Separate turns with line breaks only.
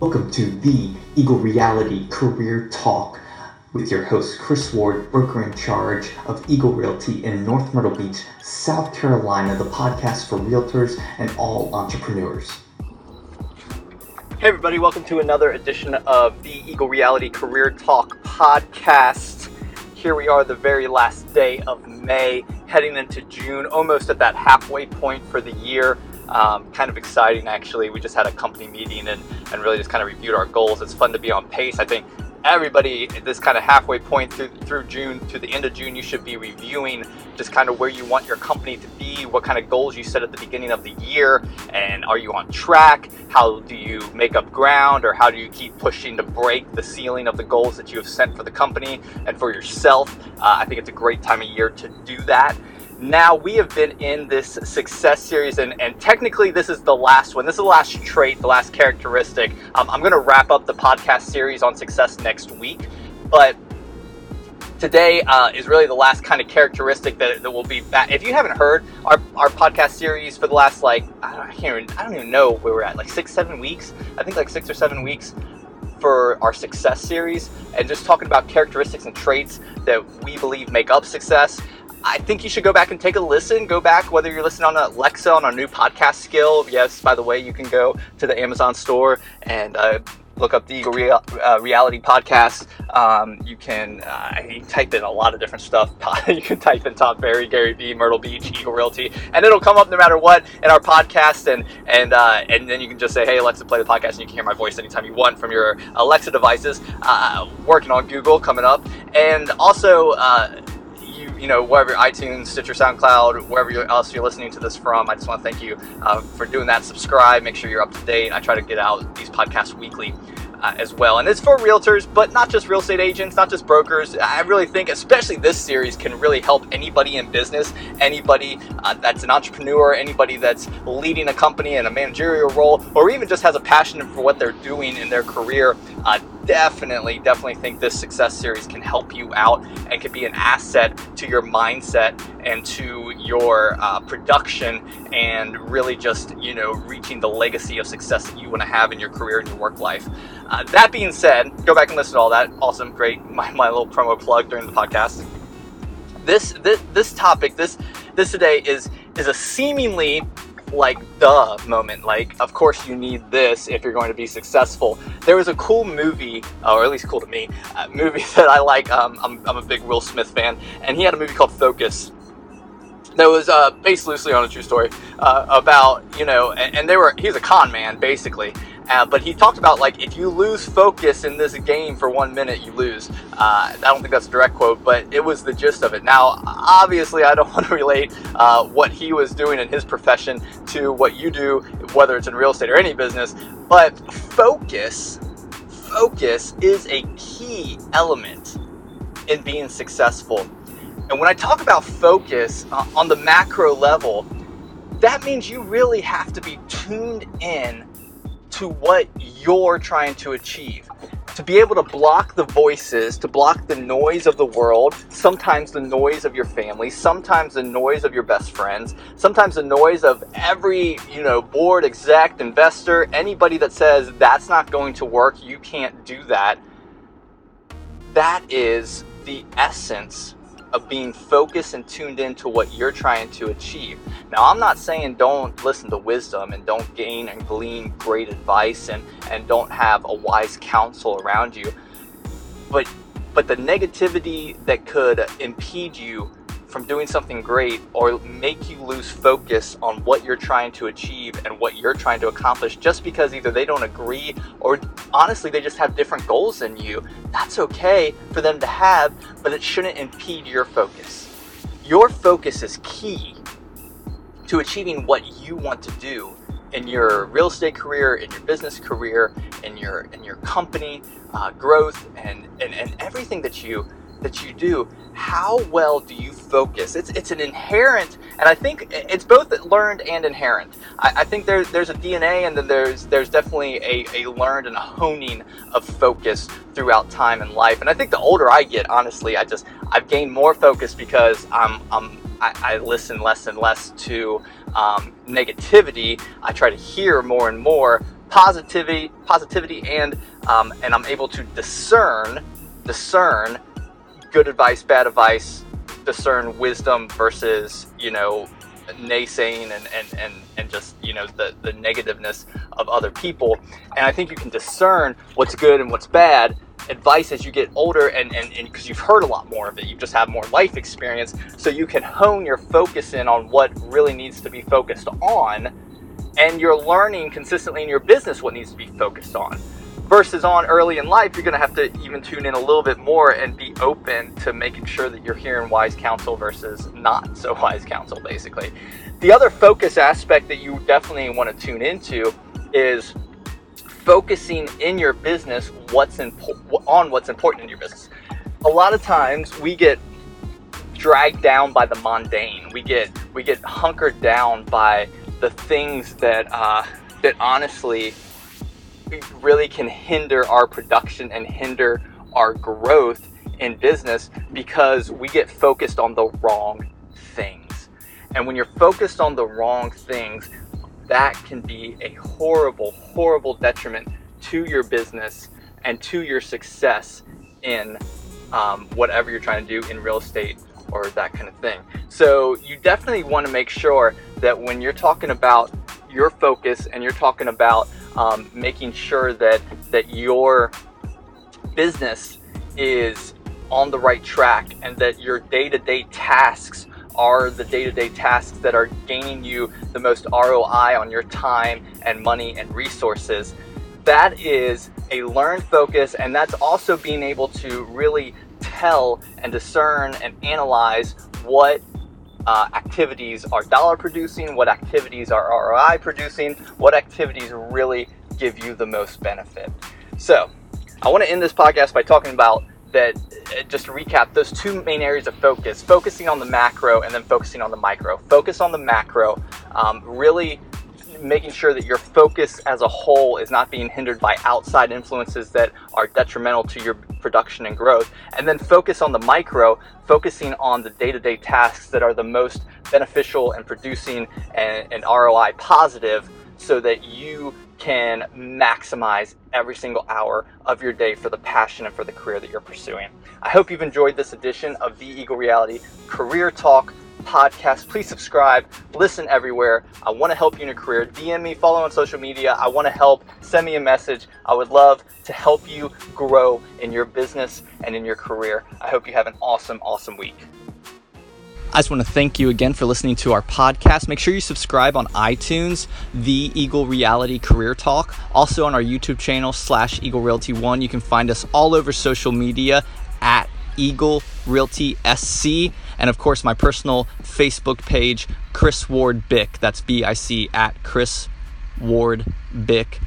Welcome to the Eagle Realty Career Talk with your host, Chris Ward, broker in charge of Eagle Realty in North Myrtle Beach, South Carolina, the podcast for realtors and all entrepreneurs.
Hey, everybody, welcome to another edition of the Eagle Realty Career Talk podcast. Here we are, the very last day of May, heading into June, almost at that halfway point for the year. Um, kind of exciting, actually. We just had a company meeting and, and really just kind of reviewed our goals. It's fun to be on pace. I think everybody at this kind of halfway point through, through June to the end of June, you should be reviewing just kind of where you want your company to be, what kind of goals you set at the beginning of the year, and are you on track? How do you make up ground, or how do you keep pushing to break the ceiling of the goals that you have set for the company and for yourself? Uh, I think it's a great time of year to do that now we have been in this success series and, and technically this is the last one. This is the last trait the last characteristic. Um, i'm going to wrap up the podcast series on success next week but today uh, is really the last kind of characteristic that, that will be back. if you haven't heard our, our podcast series for the last like I don't, I, even, I don't even know where we're at like six seven weeks? I think like six or seven weeks for our success series and just talking about characteristics and traits that we believe make up success I think you should go back and take a listen. Go back, whether you're listening on Alexa on our new podcast skill. Yes, by the way, you can go to the Amazon store and uh, look up the Eagle Real, uh, Reality Podcast. Um, you can uh, type in a lot of different stuff. you can type in Tom Ferry, Gary Vee, Myrtle Beach, Eagle Realty, and it'll come up no matter what in our podcast. And and uh, and then you can just say, "Hey Alexa, play the podcast," and you can hear my voice anytime you want from your Alexa devices. Uh, working on Google coming up, and also uh, you know, wherever iTunes, Stitcher, SoundCloud, wherever else you're listening to this from, I just want to thank you uh, for doing that. Subscribe, make sure you're up to date. I try to get out these podcasts weekly. Uh, as well. And it's for realtors, but not just real estate agents, not just brokers. I really think, especially this series, can really help anybody in business, anybody uh, that's an entrepreneur, anybody that's leading a company in a managerial role, or even just has a passion for what they're doing in their career. Uh, definitely, definitely think this success series can help you out and can be an asset to your mindset and to your uh, production and really just, you know, reaching the legacy of success that you want to have in your career and your work life. Uh, that being said, go back and listen to all that. Awesome, great. My, my little promo plug during the podcast. This, this, this topic, this, this today is, is a seemingly like the moment. Like, of course, you need this if you're going to be successful. There was a cool movie, or at least cool to me, a movie that I like. Um, I'm, I'm a big Will Smith fan, and he had a movie called Focus that was uh, based loosely on a true story uh, about you know and, and, they were he's a con man basically uh, but he talked about like if you lose focus in this game for one minute, you lose. Uh, I don't think that's a direct quote, but it was the gist of it. Now, obviously, I don't want to relate uh, what he was doing in his profession to what you do, whether it's in real estate or any business. But focus, focus is a key element in being successful. And when I talk about focus uh, on the macro level, that means you really have to be tuned in to what you're trying to achieve. To be able to block the voices, to block the noise of the world, sometimes the noise of your family, sometimes the noise of your best friends, sometimes the noise of every, you know, board, exec, investor, anybody that says that's not going to work, you can't do that. That is the essence of being focused and tuned into what you're trying to achieve. Now, I'm not saying don't listen to wisdom and don't gain and glean great advice and, and don't have a wise counsel around you, but but the negativity that could impede you from doing something great or make you lose focus on what you're trying to achieve and what you're trying to accomplish just because either they don't agree or honestly they just have different goals than you. That's okay for them to have, but it shouldn't impede your focus. Your focus is key to achieving what you want to do in your real estate career, in your business career, in your in your company uh, growth, and, and and everything that you that you do. How well do you focus? It's it's an inherent, and I think it's both learned and inherent. I, I think there's there's a DNA, and then there's there's definitely a, a learned and a honing of focus throughout time and life. And I think the older I get, honestly, I just I've gained more focus because I'm I'm I, I listen less and less to um, negativity. I try to hear more and more positivity, positivity, and um, and I'm able to discern discern good advice, bad advice, discern wisdom versus you know naysaying and, and, and, and just you know the, the negativeness of other people. And i think you can discern what's good and what's bad advice as you get older and and because you've heard a lot more of it. You just have more life experience. So you can hone your focus in on what really needs to be focused on and you're learning consistently in your business what needs to be focused on versus on early in life, you're going to have to even tune in a little bit more and be open to making sure that you're hearing wise counsel versus not so wise counsel, basically. The other focus aspect that you definitely want to tune into is focusing in your business what's impo- on what's important in your business. A lot of times we get dragged down by the mundane. We get we get hunkered down by the things that uh, that honestly really can hinder our production and hinder our growth in business because we get focused on the wrong things. And when you're focused on the wrong things, that can be a horrible, horrible detriment to your business and to your success in um, whatever you're trying to do in real estate or that kind of thing. So you definitely want to make sure that when you're talking about your focus and you're talking about um, making sure that that your business is on the right track and that your day-to-day tasks are the day-to-day tasks that are gaining you the most ROI on your time and money and resources. That is a learned focus and that's also being able to really tell and discern and analyze what uh, activities are dollar producing, what activities are ROI producing, what activities really give you the most benefit. So, I want to end this podcast by talking about that uh, just to recap those two main areas of focus focusing on the macro and then focusing on the micro focus on the macro um, really making sure that your focus as a whole is not being hindered by outside influences that are detrimental to your production and growth. And then focus on the micro, focusing on the day to day tasks that are the most beneficial and producing an, an ROI positive so that you can maximize every single hour of your day for the passion and for the career that you're pursuing. I hope you've enjoyed this edition of the Eagle Reality Career Talk podcast. Please subscribe, listen everywhere. I want to help you in your career. DM me, follow on social media. I want to help. Send me a message. I would love to help you grow in your business and in your career. I hope you have an awesome, awesome week. I just want to thank you again for listening to our podcast. Make sure you subscribe on iTunes, The Eagle Reality Career Talk. Also on our YouTube channel, slash Eagle Realty One. You can find us all over social media at Eagle Realty SC. And of course, my personal Facebook page, Chris Ward Bick. That's B I C at Chris Ward Bick.